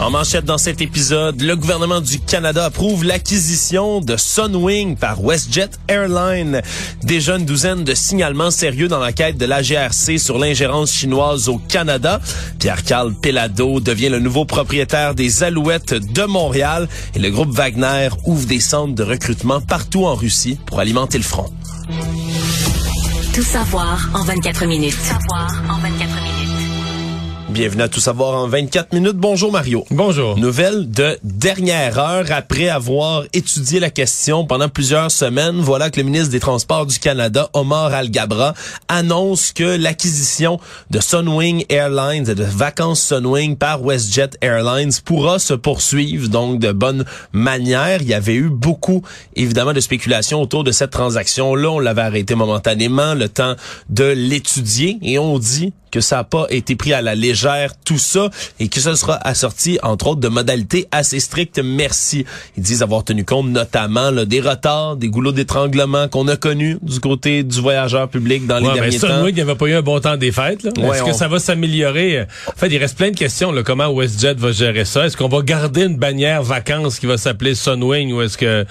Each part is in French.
En manchette dans cet épisode, le gouvernement du Canada approuve l'acquisition de Sunwing par WestJet Airlines. Déjà une douzaine de signalements sérieux dans la quête de la GRC sur l'ingérence chinoise au Canada. Pierre-Carl Pelado devient le nouveau propriétaire des Alouettes de Montréal et le groupe Wagner ouvre des centres de recrutement partout en Russie pour alimenter le front. Tout savoir en 24 minutes. Tout savoir en 24 minutes. Bienvenue à Tout savoir en 24 minutes. Bonjour Mario. Bonjour. Nouvelle de dernière heure après avoir étudié la question pendant plusieurs semaines. Voilà que le ministre des Transports du Canada, Omar Al-Gabra, annonce que l'acquisition de Sunwing Airlines et de vacances Sunwing par WestJet Airlines pourra se poursuivre donc de bonne manière. Il y avait eu beaucoup évidemment de spéculation autour de cette transaction-là. On l'avait arrêté momentanément, le temps de l'étudier et on dit que ça n'a pas été pris à la légère tout ça et que ce sera assorti entre autres de modalités assez strictes. Merci. Ils disent avoir tenu compte notamment là, des retards, des goulots d'étranglement qu'on a connus du côté du voyageur public dans les mais derniers ça, temps. il n'y avait pas eu un bon temps des fêtes. là. Ouais, Est-ce que ça va s'améliorer? En fait, il reste plein de questions. Là, comment WestJet va gérer ça? Est-ce qu'on va garder une bannière vacances qui va s'appeler Sunwing ou est-ce que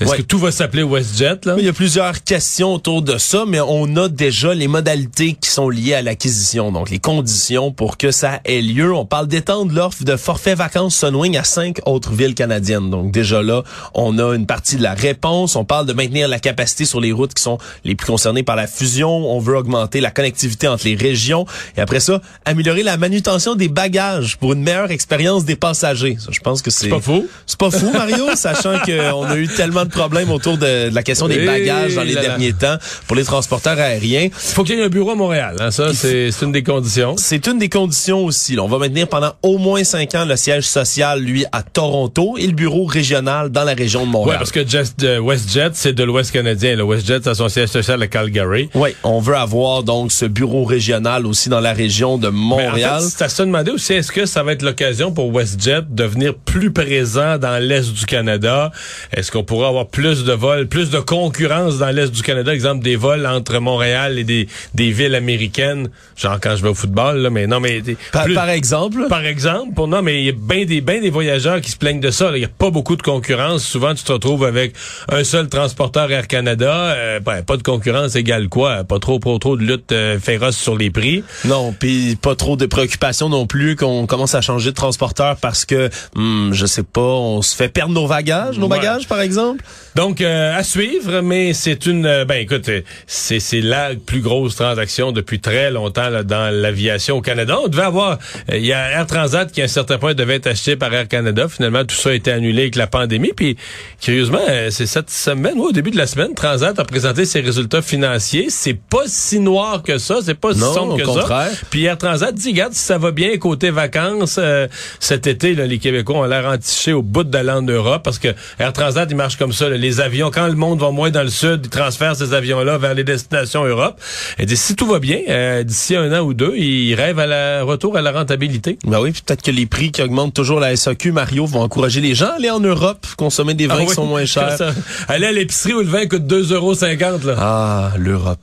est-ce Ouais. que tout va s'appeler WestJet? Là? Il y a plusieurs questions autour de ça, mais on a déjà les modalités qui sont liées à l'acquisition, donc les conditions pour que ça ait lieu. On parle d'étendre l'offre de forfait vacances Sunwing à cinq autres villes canadiennes. Donc déjà là, on a une partie de la réponse. On parle de maintenir la capacité sur les routes qui sont les plus concernées par la fusion. On veut augmenter la connectivité entre les régions. Et après ça, améliorer la manutention des bagages pour une meilleure expérience des passagers. Ça, je pense que c'est... C'est pas fou? C'est pas fou, Mario, sachant qu'on a eu tellement de problèmes autour de, de la question des bagages dans les là là. derniers temps pour les transporteurs aériens. Faut qu'il y ait un bureau à Montréal. Hein? Ça, c'est une des conditions. C'est une des conditions aussi. là. On va maintenir pendant au moins cinq ans le siège social, lui, à Toronto et le bureau régional dans la région de Montréal. parce que euh, WestJet, c'est de l'Ouest canadien. Le WestJet, a son siège social à Calgary. Oui, on veut avoir donc ce bureau régional aussi dans la région de Montréal. c'est à se demander aussi, est-ce que ça va être l'occasion pour WestJet de devenir plus présent dans l'Est du Canada? Est-ce qu'on pourra avoir plus de vols, plus de concurrence dans l'Est du Canada? Exemple, des vols entre Montréal et des, des villes américaines, genre quand je vais au football, là, mais non, mais... par, plus- par exemple, par exemple, pour non, mais il y a bien des, ben des voyageurs qui se plaignent de ça. Il n'y a pas beaucoup de concurrence. Souvent, tu te retrouves avec un seul transporteur Air Canada. Euh, ben, pas de concurrence égale quoi? Pas trop, trop, trop de lutte euh, féroce sur les prix. non, puis pas trop de préoccupations non plus qu'on commence à changer de transporteur parce que, hmm, je sais pas, on se fait perdre nos bagages, nos Ouais. bagages par exemple? Donc, euh, à suivre, mais c'est une... euh, ben, écoute, euh, c'est c'est la plus grosse transaction depuis très longtemps là, dans l'aviation au Canada. On devait avoir... euh, Il y a Air Transat qui, à un certain point, devait être acheté par Air Canada. Finalement, tout ça a été annulé avec la pandémie. Puis, curieusement, c'est cette semaine, ouais, au début de la semaine, Transat a présenté ses résultats financiers. C'est pas si noir que ça. C'est pas si Non, sombre au que contraire. ça. Puis Air Transat dit, regarde, si ça va bien côté vacances, euh, cet été, là, les Québécois ont l'air entichés au bout de l'an d'Europe parce que Air Transat, il marche comme ça. Là. les avions, quand le monde va moins dans le sud, ils transfèrent ces avions-là vers les destinations Europe. Elle dit, si tout va bien, euh, d'ici un an ou deux, ils rêvent à la retour à la rentabilité. Ben oui, peut-être que les prix qui augmentent toujours la SAQ, Mario, vont encourager les gens à aller en Europe, consommer des vins Ah qui sont moins chers. ça. Aller à l'épicerie où le vin coûte 2,50 euros. Là. Ah, l'Europe.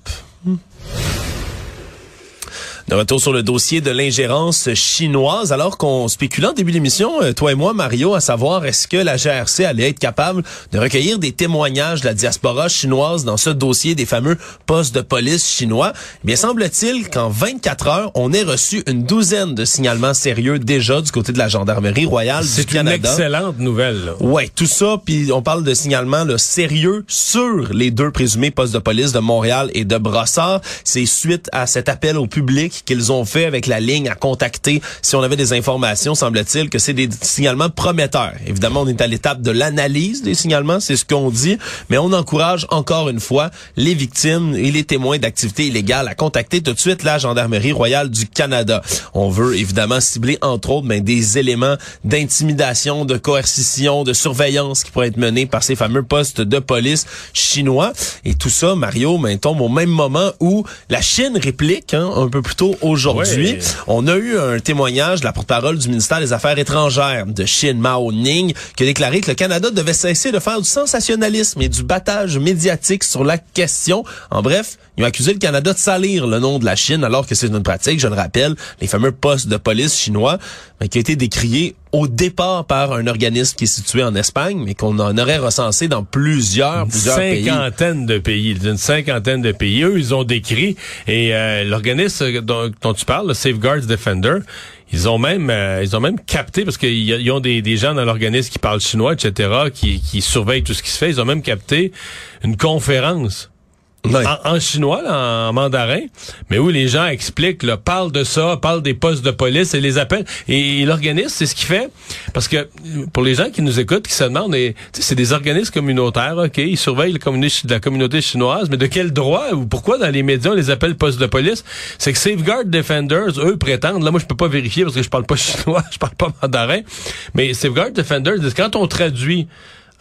De retour sur le dossier de l'ingérence chinoise, alors qu'on spéculait en début d'émission, euh, toi et moi, Mario, à savoir est-ce que la GRC allait être capable de recueillir des témoignages de la diaspora chinoise dans ce dossier des fameux postes de police chinois? Eh bien, semble-t-il qu'en 24 heures, on ait reçu une douzaine de signalements sérieux déjà du côté de la gendarmerie royale du Canada. C'est une excellente nouvelle. Là. Ouais, tout ça, puis on parle de signalements là, sérieux sur les deux présumés postes de police de Montréal et de Brossard. C'est suite à cet appel au public qu'ils ont fait avec la ligne à contacter si on avait des informations, semble-t-il que c'est des signalements prometteurs. Évidemment, on est à l'étape de l'analyse des signalements, c'est ce qu'on dit, mais on encourage encore une fois les victimes et les témoins d'activités illégales à contacter tout de suite la Gendarmerie royale du Canada. On veut évidemment cibler entre autres ben, des éléments d'intimidation, de coercition, de surveillance qui pourraient être menés par ces fameux postes de police chinois. Et tout ça, Mario, ben, tombe au même moment où la Chine réplique hein, un peu plus tôt aujourd'hui. On a eu un témoignage de la porte-parole du ministère des Affaires étrangères de Chine, Mao Ning, qui a déclaré que le Canada devait cesser de faire du sensationnalisme et du battage médiatique sur la question. En bref, ils ont accusé le Canada de salir le nom de la Chine alors que c'est une pratique, je le rappelle, les fameux postes de police chinois, mais qui a été décrié au départ par un organisme qui est situé en Espagne, mais qu'on en aurait recensé dans plusieurs, plusieurs pays. Une cinquantaine de pays, une cinquantaine de pays. Eux, ils ont décrit, et euh, l'organisme dont, dont, tu parles, le Safeguards Defender, ils ont même euh, ils ont même capté parce qu'ils ont des, des gens dans l'organisme qui parlent chinois, etc., qui, qui surveillent tout ce qui se fait. Ils ont même capté une conférence en, chinois, en mandarin, mais où les gens expliquent, là, parlent de ça, parlent des postes de police et les appellent. Et, l'organisme, c'est ce qu'il fait. Parce que pour les gens qui nous écoutent, qui se demandent, c'est des organismes communautaires, OK, ils surveillent la communauté chinoise, mais de quel droit ou pourquoi dans les médias on les appelle postes de police? C'est que Safeguard Defenders, eux, prétendent, là, moi, je peux pas vérifier parce que je parle pas chinois, je parle pas mandarin, mais Safeguard Defenders, quand on traduit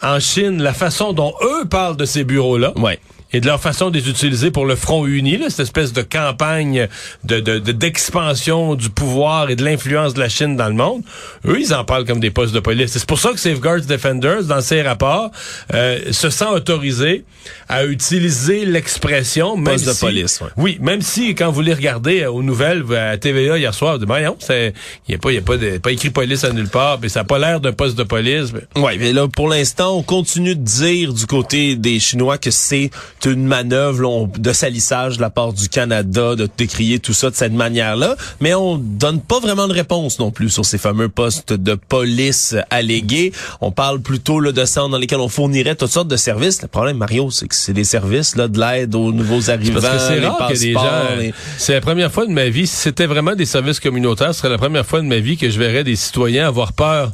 en Chine la façon dont eux parlent de ces bureaux-là, ouais et de leur façon de les utiliser pour le Front uni, là, cette espèce de campagne de, d'expansion du pouvoir et de l'influence de la Chine dans le monde, eux, ils en parlent comme des postes de police. C'est pour ça que Safeguards Defenders, dans ses rapports, euh, se sent autorisé à utiliser l'expression poste de police. Oui, même si quand vous les regardez euh, aux nouvelles à TVA hier soir, vous dites, non, c'est il y a pas il y a pas de, pas écrit police à nulle part, mais ça a pas l'air d'un poste de police. Oui, mais là pour l'instant, on continue de dire du côté des Chinois que c'est une manœuvre de salissage de la part du Canada, de décrier tout ça de cette manière-là, mais on donne pas vraiment de réponse non plus sur ces fameux postes de police allégués. On parle plutôt là, de centres dans lesquels on fournirait toutes sortes de services. Le problème, Mario, c'est que c'est des services là, de l'aide aux nouveaux arrivants, c'est rare que des gens... C'est la première fois de ma vie, si c'était vraiment des services communautaires, ce serait la première fois de ma vie que je verrais des citoyens avoir peur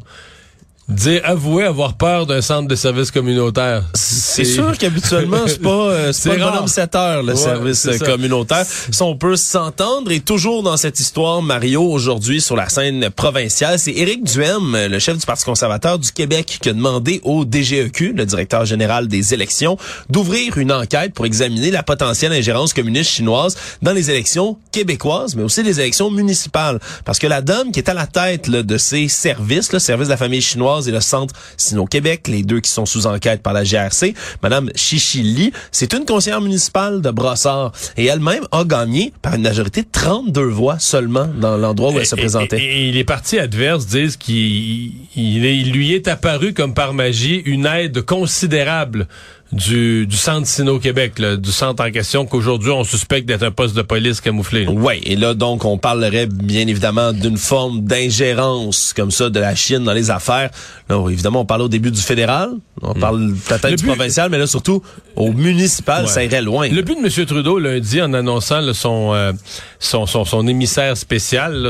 dire avouer avoir peur d'un centre de service communautaire. C'est sûr qu'habituellement c'est pas euh, c'est pas bonhomme 7 heures le service communautaire. Si on peut s'entendre et toujours dans cette histoire Mario aujourd'hui sur la scène provinciale, c'est Éric Duhem, le chef du Parti conservateur du Québec qui a demandé au DGEQ, le directeur général des élections, d'ouvrir une enquête pour examiner la potentielle ingérence communiste chinoise dans les élections québécoises mais aussi les élections municipales parce que la dame qui est à la tête de ces services, le service de la famille chinoise et le Centre Sino-Québec, les deux qui sont sous enquête par la GRC. Madame Chichili, c'est une conseillère municipale de Brossard et elle-même a gagné par une majorité de 32 voix seulement dans l'endroit où elle se présentait. Et, et, les partis adverses disent qu'il il lui est apparu comme par magie une aide considérable du, du centre Sino-Québec, du centre en question qu'aujourd'hui on suspecte d'être un poste de police camouflé. Oui, et là donc on parlerait bien évidemment d'une forme d'ingérence comme ça de la Chine dans les affaires. Là, évidemment, on parle au début du fédéral, on parle hmm. peut-être du provincial, mais là surtout au municipal, ça irait loin. Le but de M. Trudeau lundi en annonçant euh, son, son, son, émissaire spécial,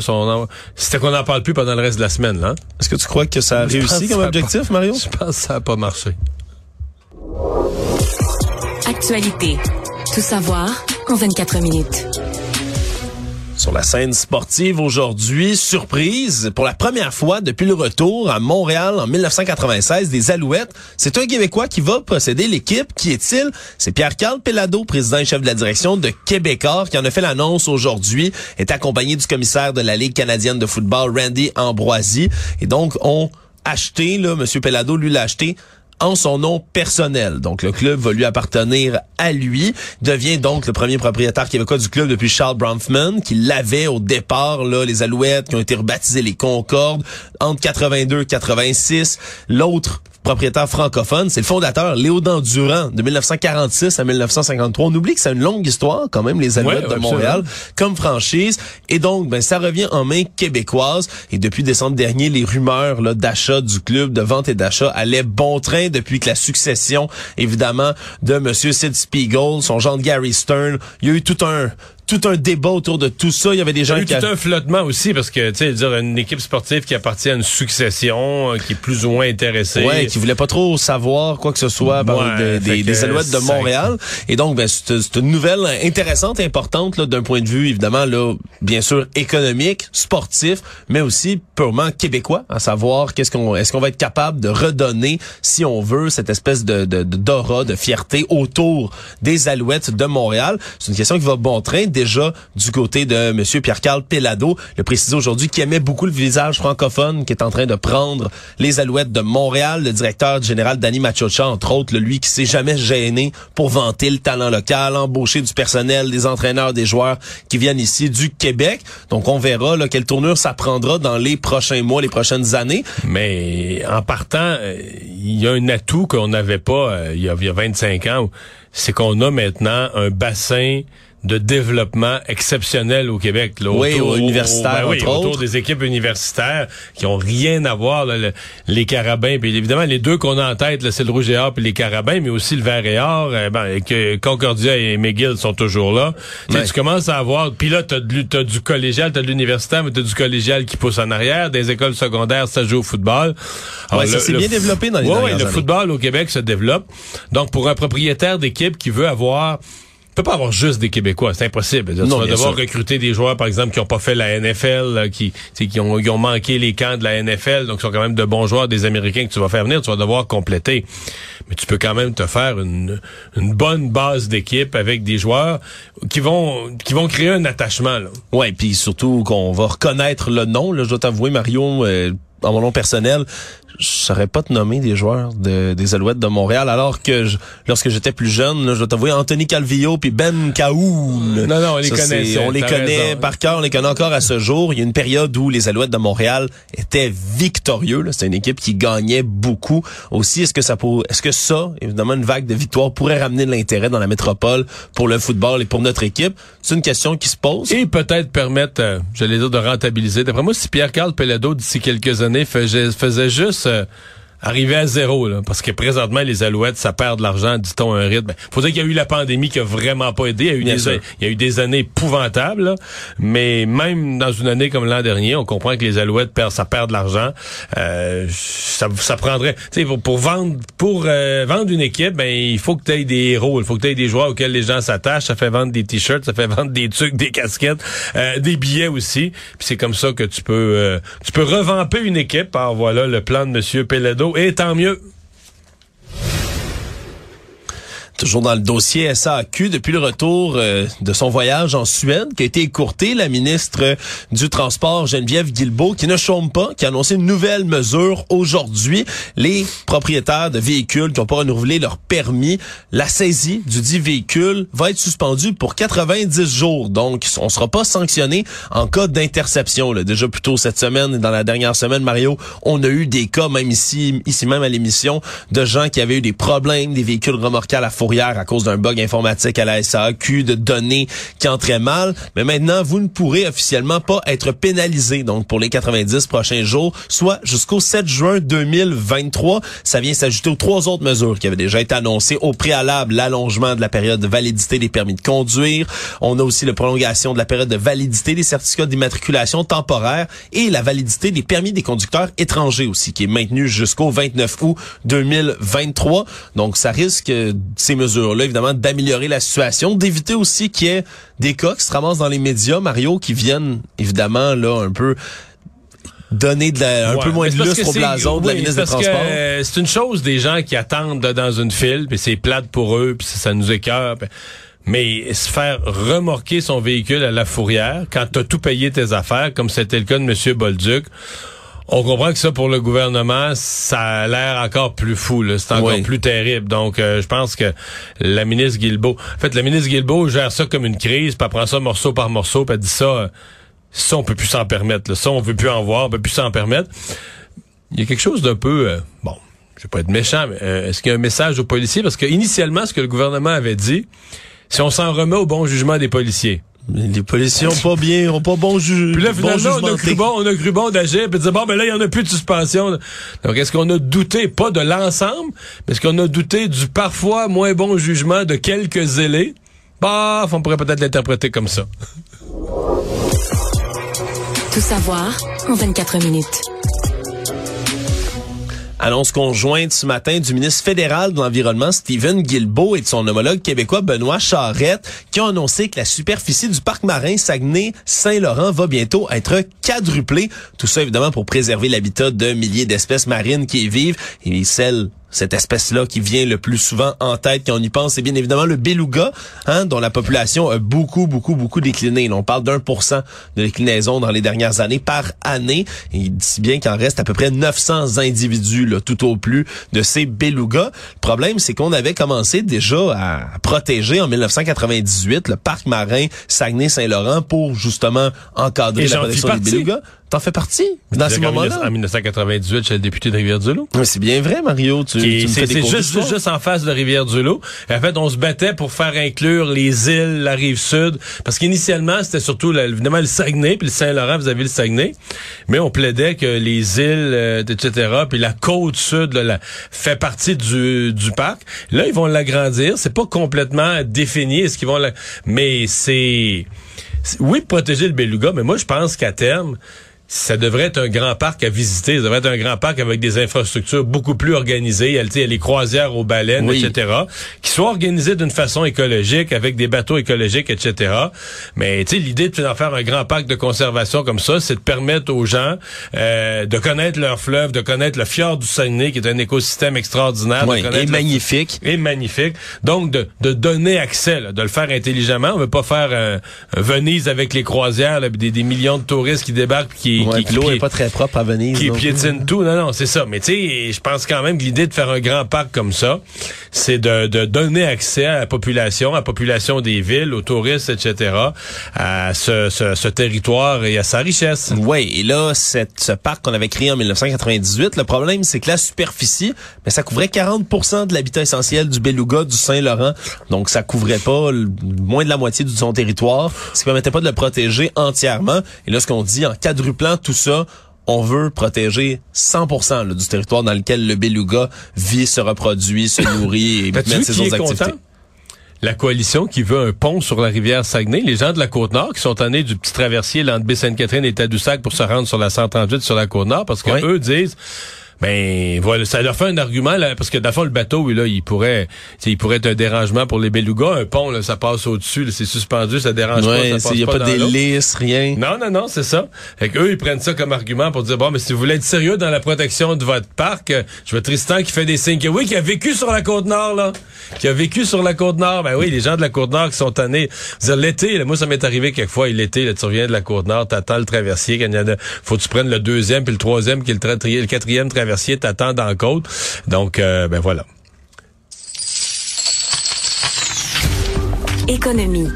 c'était qu'on n'en parle plus pendant le reste de la semaine. Hein? Est-ce que tu crois que ça a réussi comme objectif, Mario? Je pense que ça n'a pas marché. Actualité. Tout savoir en 24 minutes. Sur la scène sportive aujourd'hui, surprise, pour la première fois depuis le retour à Montréal en 1996 des Alouettes, c'est un Québécois qui va posséder l'équipe. Qui est-il? C'est Pierre-Carl Pellado, président et chef de la direction de Québécois, qui en a fait l'annonce aujourd'hui, est accompagné du commissaire de la Ligue canadienne de football, Randy Ambroisi. Et donc, on acheté, là, M. Pellado, lui, l'a acheté en son nom personnel. Donc le club va lui appartenir à lui, devient donc le premier propriétaire québécois du club depuis Charles Bronfman, qui l'avait au départ, là, les Alouettes, qui ont été rebaptisés les Concordes, entre 82 et 86. L'autre propriétaire francophone, c'est le fondateur Léodan Durand de 1946 à 1953. On oublie que c'est une longue histoire quand même les Alouettes de Montréal comme franchise. Et donc ben ça revient en main québécoise. Et depuis décembre dernier les rumeurs là d'achat du club de vente et d'achat allaient bon train depuis que la succession évidemment de monsieur Sid Spiegel, son genre de Gary Stern, il y a eu tout un tout un débat autour de tout ça. Il y avait des gens Il y a eu qui tout un flottement aussi parce que tu sais dire une équipe sportive qui appartient à une succession euh, qui est plus ou moins intéressée. Ouais, qui voulait pas trop savoir quoi que ce soit par Ouais, des, des, Alouettes de Montréal. Et donc, ben, c'est une nouvelle intéressante, importante là, d'un point de vue, évidemment, là, bien sûr, économique, sportif, mais aussi purement québécois, à savoir qu'est-ce qu'on est-ce qu'on va être capable de redonner, si on veut, cette espèce de de- de- d'aura, de, fierté autour des Alouettes de Montréal. C'est une question qui va bon train déjà du côté de Monsieur Pierre-Carl Pellado, le précisé aujourd'hui, qui aimait beaucoup le visage francophone, qui est en train de prendre les Alouettes de Montréal, le directeur général Danny Machocha, entre autres, lui qui s'est jamais gêné pour vanter le talent local, embaucher du personnel, des entraîneurs, des joueurs qui viennent ici du Québec. Donc on verra quelle tournure ça prendra dans les prochains mois, les prochaines années. Mais en partant, euh, il y a un atout qu'on n'avait pas euh, il, y a, il y a 25 ans, c'est qu'on a maintenant un bassin de développement exceptionnel au Québec. Là, Oui, au universitaire, ben oui, autour autres. des équipes universitaires qui ont rien à voir, là, le- les carabins. Puis évidemment, les deux qu'on a en tête, c'est le rouge et or puis les carabins, mais aussi le vert et or. euh, ben, et que Concordia et McGill sont toujours là. Tu sais, Ouais. Tu commences à avoir... Puis là, t'as du collégial, t'as de l'universitaire, mais t'as du collégial qui pousse en arrière. Des écoles secondaires, ça joue au football. Ouais, ça s'est bien développé dans les Ouais, ouais, le football au Québec se développe. Donc, pour un propriétaire d'équipe qui veut avoir tu peux pas avoir juste des Québécois, c'est impossible. tu Non, vas bien devoir sûr. recruter des joueurs, par exemple, qui ont pas fait la NFL, qui, tu qui, ont, qui ont manqué les camps de la NFL, donc sont quand même de bons joueurs, des Américains que tu vas faire venir, tu vas devoir compléter. Mais tu peux quand même te faire une, une bonne base d'équipe avec des joueurs qui vont qui vont créer un attachement. Là. Ouais, puis surtout qu'on va reconnaître le nom. Là, je dois t'avouer, Mario, euh, en mon nom personnel, je saurais pas te nommer des joueurs de, des Alouettes de Montréal, alors que je- lorsque j'étais plus jeune, là, je dois t'avouer, Anthony Calvillo puis Ben Cahoun. Non, non, on les Ça, connaissait, On les connaît raison. par cœur, on les connaît encore à ce jour. Il y a une période où les Alouettes de Montréal étaient victorieux. C'est une équipe qui gagnait beaucoup. Aussi, est-ce que ça pour, est-ce que ça, évidemment, une vague de victoires pourrait ramener de l'intérêt dans la métropole pour le football et pour notre équipe? C'est une question qui se pose. Et peut-être permettre, euh, j'allais dire, de rentabiliser. D'après moi, si Pierre-Carl Pelado, d'ici quelques années, faisait, faisait juste euh, arriver à zéro, là, parce que présentement, les Alouettes, ça perd de l'argent, dit-on, un rythme. Faut dire qu'il y a eu la pandémie qui a vraiment pas aidé. Il y a eu, Bien des, sûr. il y a eu des années épouvantables, là. mais même dans une année comme l'an dernier, on comprend que les Alouettes perdent, ça perd de l'argent. Euh, ça, ça prendrait, tu sais, pour, pour vendre, pour euh, vendre une équipe, ben il faut que tu aies des héros, il faut que tu aies des joueurs auxquels les gens s'attachent. Ça fait vendre des t-shirts, ça fait vendre des trucs, des casquettes, euh, des billets aussi. Puis c'est comme ça que tu peux, euh, tu peux revamper une équipe. Alors voilà le plan de Monsieur Pelledo. Et tant mieux. Toujours dans le dossier SAQ, depuis le retour euh, de son voyage en Suède, qui a été écourté, la ministre du Transport, Geneviève Guilbeault, qui ne chôme pas, qui a annoncé une nouvelle mesure aujourd'hui. Les propriétaires de véhicules qui n'ont pas renouvelé leur permis, la saisie du dit véhicule va être suspendue pour 90 jours. Donc, on sera pas sanctionné en cas d'interception. Déjà plus tôt cette semaine et dans la dernière semaine, Mario, on a eu des cas, même ici, ici même à l'émission, de gens qui avaient eu des problèmes, des véhicules remorqués à la fourrière à cause d'un bug informatique à la SAQ, de données qui entraient mal. Mais maintenant, vous ne pourrez officiellement pas être pénalisé. Donc, pour les 90 prochains jours, soit jusqu'au 7 juin 2023. Ça vient s'ajouter aux trois autres mesures qui avaient déjà été annoncées au préalable, l'allongement de la période de validité des permis de conduire. On a aussi la prolongation de la période de validité des certificats d'immatriculation temporaire et la validité des permis des conducteurs étrangers aussi, qui est maintenue jusqu'au 29 août 2023. Donc, ça risque, euh, ces mesures-là, évidemment, d'améliorer la situation, d'éviter aussi qu'il y ait des cas qui se ramassent dans les médias, Mario, qui viennent, évidemment, là, un peu donner de la, un peu moins de lustre au blason de la ministre des parce Transports. euh, c'est une chose des gens qui attendent là, dans une file, puis c'est plate pour eux, puis ça, ça nous écœure. Mais se faire remorquer son véhicule à la fourrière quand t'as tout payé tes affaires, comme c'était le cas de M. Bolduc, On comprend que ça, pour le gouvernement, ça a l'air encore plus fou. là. C'est encore Oui. plus terrible. Donc, euh, je pense que la ministre Guilbeault... En fait, la ministre Guilbeault gère ça comme une crise, puis elle prend ça morceau par morceau, puis elle dit ça... euh, ça, on peut plus s'en permettre. là. Ça, on veut plus en voir, on peut plus s'en permettre. Il y a quelque chose d'un peu... euh, bon, je vais pas être méchant, mais euh, est-ce qu'il y a un message aux policiers? Parce que initialement, ce que le gouvernement avait dit, si on s'en remet au bon jugement des policiers, Les policiers ont pas bien, ont pas bon jugement. puis là, finalement, on a cru bon, on a cru bon d'agir, puis de dire, bon, ben là, il y en a plus de suspension. Donc, est-ce qu'on a douté, pas de l'ensemble, mais est-ce qu'on a douté du parfois moins bon jugement de quelques zélés? Bah, on pourrait peut-être l'interpréter comme ça. Tout savoir en 24 minutes. Annonce conjointe ce matin du ministre fédéral de l'Environnement, Stephen Guilbeault, et de son homologue québécois, Benoît Charette, qui ont annoncé que la superficie du parc marin Saguenay-Saint-Laurent va bientôt être quadruplée. Tout ça, évidemment, pour préserver l'habitat de milliers d'espèces marines qui y vivent et celles cette espèce-là qui vient le plus souvent en tête quand on y pense, c'est bien évidemment le beluga, hein, dont la population a beaucoup, beaucoup, beaucoup décliné. Là, on parle d'un pour cent de déclinaison dans les dernières années par année. Et si bien qu'il en reste à peu près 900 individus, là, tout au plus, de ces belugas. Le problème, c'est qu'on avait commencé déjà à protéger en 1998 le parc marin Saguenay-Saint-Laurent pour justement encadrer Et la protection des belugas. T'en fais partie dans ces En moments-là? En 1998, j'étais le député de Rivière-du-Loup. Ouais, C'est bien vrai, Mario. Tu, tu C'est juste, juste en face de Rivière-du-Loup. En fait, on se battait pour faire inclure les îles, la rive sud, parce qu'initialement, c'était surtout le- évidemment le Saguenay, puis le Saint-Laurent, vous avez le Saguenay, mais on plaidait que les îles, euh, etc., puis la côte sud là, la- fait partie du, du parc. Là, ils vont l'agrandir. C'est pas complètement défini. Est-ce qu'ils vont la... Mais c'est... c'est- Oui, protéger le beluga, mais moi, je pense qu'à terme, ça devrait être un grand parc à visiter. Ça devrait être un grand parc avec des infrastructures beaucoup plus organisées. Il y a, tu sais, il y a les croisières aux baleines, Oui. etc. Qui soient organisées d'une façon écologique, avec des bateaux écologiques, etc. Mais tu sais, l'idée de d'en faire un grand parc de conservation comme ça, c'est de permettre aux gens euh, de connaître leur fleuve, de connaître le fjord du Saguenay, qui est un écosystème extraordinaire. de connaître et le- magnifique. et magnifique. Donc, de, de donner accès, là, de le faire intelligemment. On veut pas faire euh, un Venise avec les croisières, là, des, des millions de touristes qui débarquent puis qui, Ouais, qui, puis l'eau qui- est pas très propre à Venise. qui piétinent tout. Non, non, c'est ça. Mais tu sais, je pense quand même que l'idée de faire un grand parc comme ça, c'est de, de donner accès à la population, à la population des villes, aux touristes, etc., à ce, ce, ce territoire et à sa richesse. Oui, et là, cette, ce parc qu'on avait créé en 1998, le problème, c'est que la superficie, mais ça couvrait 40% de l'habitat essentiel du Beluga, du Saint-Laurent. Donc, ça couvrait pas le- moins de la moitié de son territoire, ce qui permettait pas de le protéger entièrement. Et là, ce qu'on dit, en quadruplant tout ça, on veut protéger 100 là, du territoire dans lequel le beluga vit, se reproduit, se nourrit et Ben, mène ses autres activités. content? La coalition qui veut un pont sur la rivière Saguenay, les gens de la Côte-Nord qui sont tannés du petit traversier là, entre Baie-Sainte-Catherine et Tadoussac pour se rendre sur la 138 sur la Côte-Nord parce que Oui. eux disent ben voilà, ça leur fait un argument là, parce que dans le fond le bateau oui, là, il pourrait il pourrait être un dérangement pour les belugas, un pont là, ça passe au-dessus, c'est suspendu, ça dérange Ouais, pas, il y a pas, l'eau. d'hélice, rien. Non, non, non, c'est ça. Fait que eux, ils prennent ça comme argument pour dire, bon, mais si vous voulez être sérieux dans la protection de votre parc, je vois Tristan qui fait des signes. que Oui, qui a vécu sur la Côte-Nord, là. Qui a vécu sur la Côte-Nord. Ben oui, les gens de la Côte-Nord qui sont tannés. Veux l'été, moi, ça m'est arrivé quelquefois, l'été, tu reviens de la Côte-Nord, t'attends le traversier, quand il y en a, faut que tu prennes le deuxième, puis le troisième, qui est le, le quatrième traversier, t'attends dans la côte. Donc, euh, ben voilà. Économie.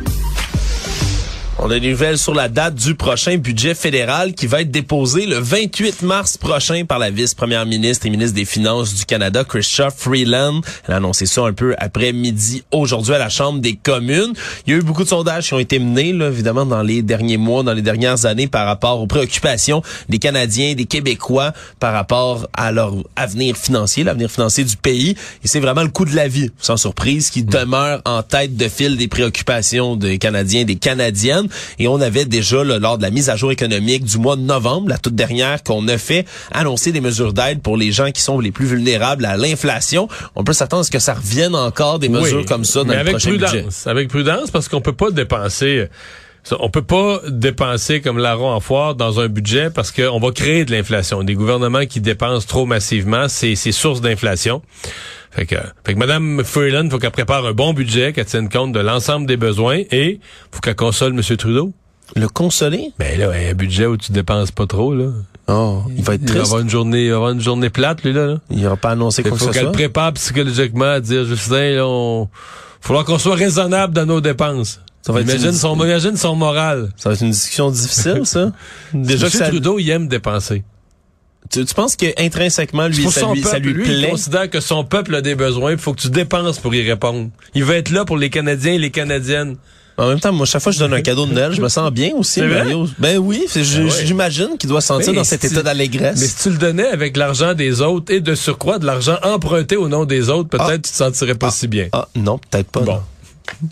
On a des nouvelles sur la date du prochain budget fédéral qui va être déposé le 28 mars prochain par la vice-première ministre et ministre des Finances du Canada, Chrystia Freeland. Elle a annoncé ça un peu après midi aujourd'hui à la Chambre des communes. Il y a eu beaucoup de sondages qui ont été menés, là, évidemment, dans les derniers mois, dans les dernières années par rapport aux préoccupations des Canadiens, des Québécois par rapport à leur avenir financier, l'avenir financier du pays. Et c'est vraiment le coût de la vie, sans surprise, qui demeure en tête de file des préoccupations des Canadiens, des Canadiennes. Et on avait déjà, là, lors de la mise à jour économique du mois de novembre, la toute dernière qu'on a fait, annoncer des mesures d'aide pour les gens qui sont les plus vulnérables à l'inflation. On peut s'attendre à ce que ça revienne encore des mesures comme ça dans mais le avec prochain prudence, budget. Avec prudence, parce qu'on peut pas dépenser. On peut pas dépenser comme larron en foire dans un budget parce qu'on va créer de l'inflation. Des gouvernements qui dépensent trop massivement, c'est source d'inflation. Fait que, fait que Mme Freeland, faut qu'elle prépare un bon budget, qu'elle tienne compte de l'ensemble des besoins et faut qu'elle console M. Trudeau. Le consoler? Ben là, un budget où tu dépenses pas trop, là. Oh, il va être Il va triste. avoir une journée, il va avoir une journée plate, lui, là. là. Il n'aura pas annoncé Il quoi que faut ce qu'elle soit. prépare psychologiquement à dire, Justin, là, on... Faudra qu'on soit raisonnable dans nos dépenses. Ça va être imagine, une- son, imagine son moral. Ça va être une discussion difficile, ça. Déjà que Monsieur ça, Trudeau, il aime dépenser. tu, tu penses que intrinsèquement lui, ça lui, peuple, ça lui lui, il plaît? considère que son peuple a des besoins, il faut que tu dépenses pour y répondre. Il veut être là pour les Canadiens et les Canadiennes. En même temps, moi, chaque fois que je donne un cadeau de Noël, je me sens bien aussi? Mario. Ben oui, Ah ouais. j'imagine qu'il doit se sentir Mais dans cet si- état d'allégresse. Mais si tu le donnais avec l'argent des autres et de surcroît de l'argent emprunté au nom des autres, peut-être Ah. tu te sentirais pas si bien. Ah, non, peut-être pas. Bon. non.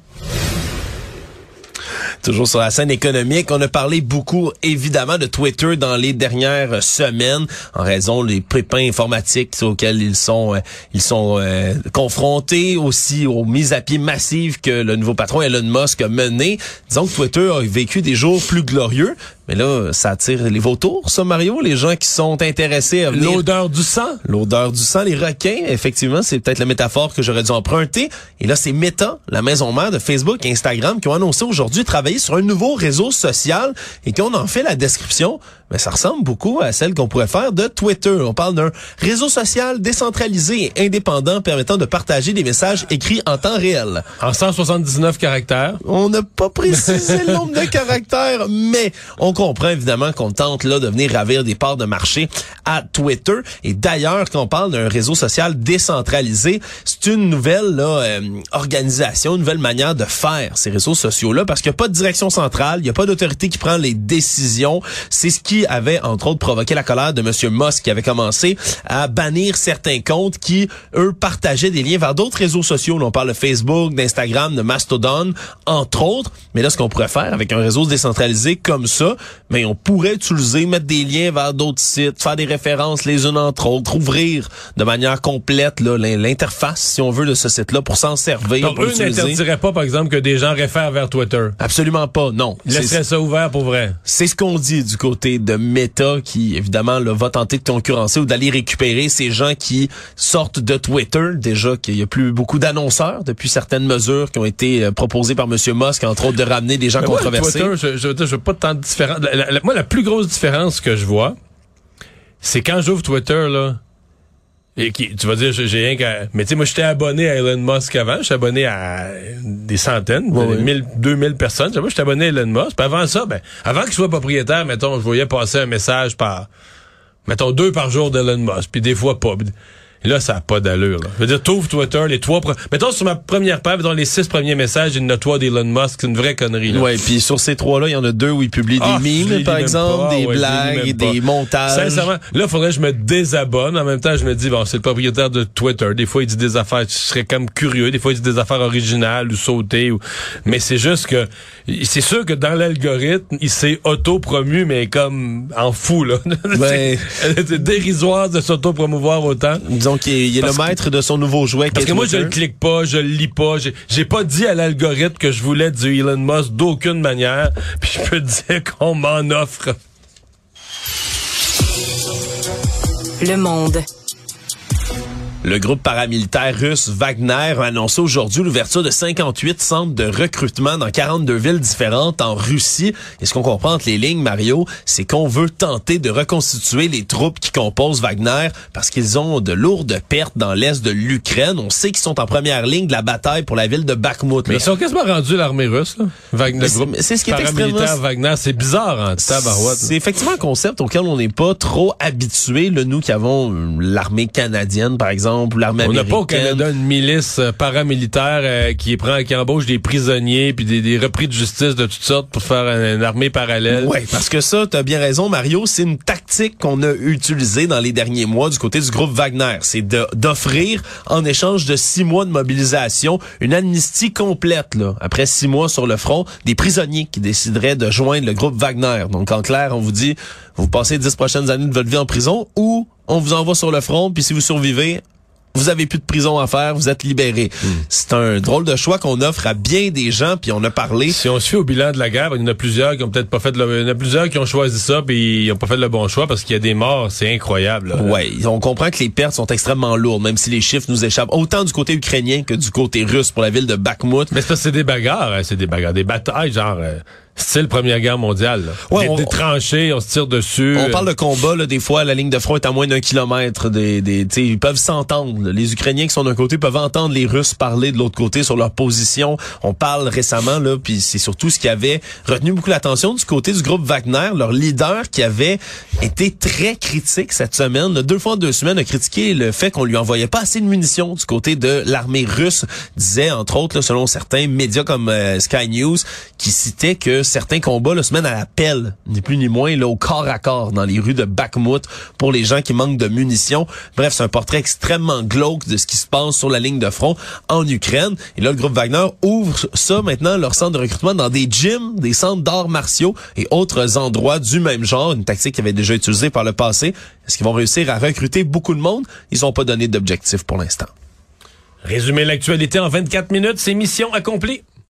Toujours sur la scène économique, on a parlé beaucoup évidemment de Twitter dans les dernières semaines en raison des pépins informatiques auxquels ils sont euh, ils sont euh, confrontés aussi aux mises à pied massives que le nouveau patron Elon Musk a menées. Disons que Twitter a vécu des jours plus glorieux, mais là ça attire les vautours, ça Mario, les gens qui sont intéressés à venir L'odeur du sang. L'odeur du sang, les requins, effectivement, c'est peut-être la métaphore que j'aurais dû emprunter. Et là, c'est Meta, la maison mère de Facebook et Instagram, qui ont annoncé aujourd'hui travailler sur un nouveau réseau social et qui ont en fait la description. Mais ça ressemble beaucoup à celle qu'on pourrait faire de Twitter. On parle d'un réseau social décentralisé et indépendant permettant de partager des messages écrits en temps réel. En 179 caractères. On n'a pas précisé le nombre de caractères, mais on comprend évidemment qu'on tente là de venir ravir des parts de marché à Twitter. Et d'ailleurs, quand on parle d'un réseau social décentralisé, c'est une nouvelle là, euh, organisation, une nouvelle manière de faire ces réseaux sociaux-là, parce qu'il n'y a pas de direction centrale, il n'y a pas d'autorité qui prend les décisions. C'est ce qui avait, entre autres, provoqué la colère de M. Musk, qui avait commencé à bannir certains comptes qui, eux, partageaient des liens vers d'autres réseaux sociaux. Là, on parle de Facebook, d'Instagram, de Mastodon, entre autres. Mais là, ce qu'on pourrait faire avec un réseau décentralisé comme ça, mais on pourrait utiliser, mettre des liens vers d'autres sites, faire des références les unes entre autres, ouvrir de manière complète l'interface, si on veut, de ce site-là pour s'en servir. Donc, pour eux n'interdiraient pas, par exemple, que des gens réfèrent vers Twitter? Absolument pas, non. Laisseraient ça ouvert pour vrai? c'est ce qu'on dit du côté de Meta qui, évidemment, là, va tenter de concurrencer ou d'aller récupérer ces gens qui sortent de Twitter. Déjà qu'il y a plus beaucoup d'annonceurs depuis certaines mesures qui ont été euh, proposées par M. Musk, entre autres de ramener des gens Mais moi, controversés. Twitter, je, je, je, je veux pas tant de différence. La- la- la- moi, la plus grosse différence que je vois, c'est quand j'ouvre Twitter, là, et qui, tu vas dire, j'ai rien qu'à... Mais tu sais, moi, j'étais abonné à Elon Musk avant. J'étais abonné à des centaines, Ouais, des ouais. 1000, 2000 personnes. Moi, j'étais abonné à Elon Musk. Puis avant ça, ben, avant que je sois propriétaire, mettons, je voyais passer un message par, mettons, deux par jour d'Elon Musk. Puis des fois pas. Et là, ça n'a pas d'allure. Là. Je veux dire, t'ouvres Twitter, les trois... pre- Mettons, sur ma première page, mettons, les six premiers messages, il y en a trois d'Elon Musk. C'est une vraie connerie. Là. Ouais, puis sur ces trois-là, il y en a deux où il publie Ah, des memes, lis par exemple, pas. des Ouais, blagues, des montages. Sincèrement, là, faudrait que je me désabonne. En même temps, je me dis, bon, c'est le propriétaire de Twitter. Des fois, il dit des affaires, je serais comme curieux. Des fois, il dit des affaires originales ou sautées. Ou... Mais c'est juste que, c'est sûr que dans l'algorithme, il s'est auto-promu, mais comme en fou, là. Ouais. c'est dérisoire de s'auto-promouvoir autant. Disons qu'il est, il est Parce le que- maître de son nouveau jouet. Parce que moi, je le clique pas, je le lis pas. J'ai- J'ai pas dit à l'algorithme que je voulais du Elon Musk d'aucune manière. Puis je peux te dire qu'on m'en offre. Le monde. Le groupe paramilitaire russe Wagner a annoncé aujourd'hui l'ouverture de 58 centres de recrutement dans 42 villes différentes en Russie. Et ce qu'on comprend entre les lignes, Mario, c'est qu'on veut tenter de reconstituer les troupes qui composent Wagner parce qu'ils ont de lourdes pertes dans l'est de l'Ukraine. On sait qu'ils sont en première ligne de la bataille pour la ville de Bakhmut. Mais là. ils sont quasiment rendus l'armée russe, là. Wagner, c'est- ce qui est paramilitaire extrêmement- Wagner. C'est bizarre en tabarouette. C'est effectivement un concept auquel on n'est pas trop habitué, nous qui avons euh, l'armée canadienne, par exemple, ou l'armée On n'a pas au Canada une milice euh, paramilitaire euh, qui prend, qui embauche des prisonniers puis des, des repris de justice de toutes sortes pour faire une, une armée parallèle. Oui, parce que ça, tu as bien raison, Mario, c'est une tactique qu'on a utilisée dans les derniers mois du côté du groupe Wagner. C'est d'offrir, en échange de six mois de mobilisation, une amnistie complète, là, après six mois sur le front, des prisonniers qui décideraient de joindre le groupe Wagner. Donc, en clair, on vous dit, vous passez dix prochaines années de votre vie en prison ou on vous envoie sur le front, puis si vous survivez, vous avez plus de prison à faire, vous êtes libéré. C'est un drôle de choix qu'on offre à bien des gens, puis on a parlé. Si on se fait au bilan de la guerre, il y en a plusieurs qui ont peut-être pas fait le, il y en a plusieurs qui ont choisi ça puis ils ont pas fait le bon choix parce qu'il y a des morts, c'est incroyable. là. Ouais, on comprend que les pertes sont extrêmement lourdes, même si les chiffres nous échappent, autant du côté ukrainien que du côté russe pour la ville de Bakhmut. Mais que c'est des bagarres, hein, c'est des bagarres, des batailles, genre, euh, style Première Guerre mondiale. Là. Ouais, des, on- des tranchées, on se tire dessus. On euh, parle de combat, là, des fois, la ligne de front est à moins d'un kilomètre. Des, des, tu sais, ils peuvent s'entendre. Les Ukrainiens qui sont d'un côté peuvent entendre les Russes parler de l'autre côté sur leur position. On parle récemment, là, puis c'est surtout ce qui avait retenu beaucoup l'attention du côté du groupe Wagner, leur leader qui avait été très critique cette semaine. Deux fois en deux semaines, a critiqué le fait qu'on lui envoyait pas assez de munitions du côté de l'armée russe. Disait, entre autres, là, selon certains médias comme euh, Sky News, qui citaient que certains combats là, se à la pelle, ni plus ni moins, là, au corps à corps dans les rues de Bakhmut pour les gens qui manquent de munitions. Bref, c'est un portrait extrêmement glauque de ce qui se passe sur la ligne de front en Ukraine. Et là, le groupe Wagner ouvre ça maintenant, leur centre de recrutement, dans des gyms, des centres d'arts martiaux et autres endroits du même genre, une tactique qui avait déjà utilisée par le passé. Est-ce qu'ils vont réussir à recruter beaucoup de monde? Ils n'ont pas donné d'objectif pour l'instant. Résumer l'actualité en 24 minutes, c'est mission accomplie.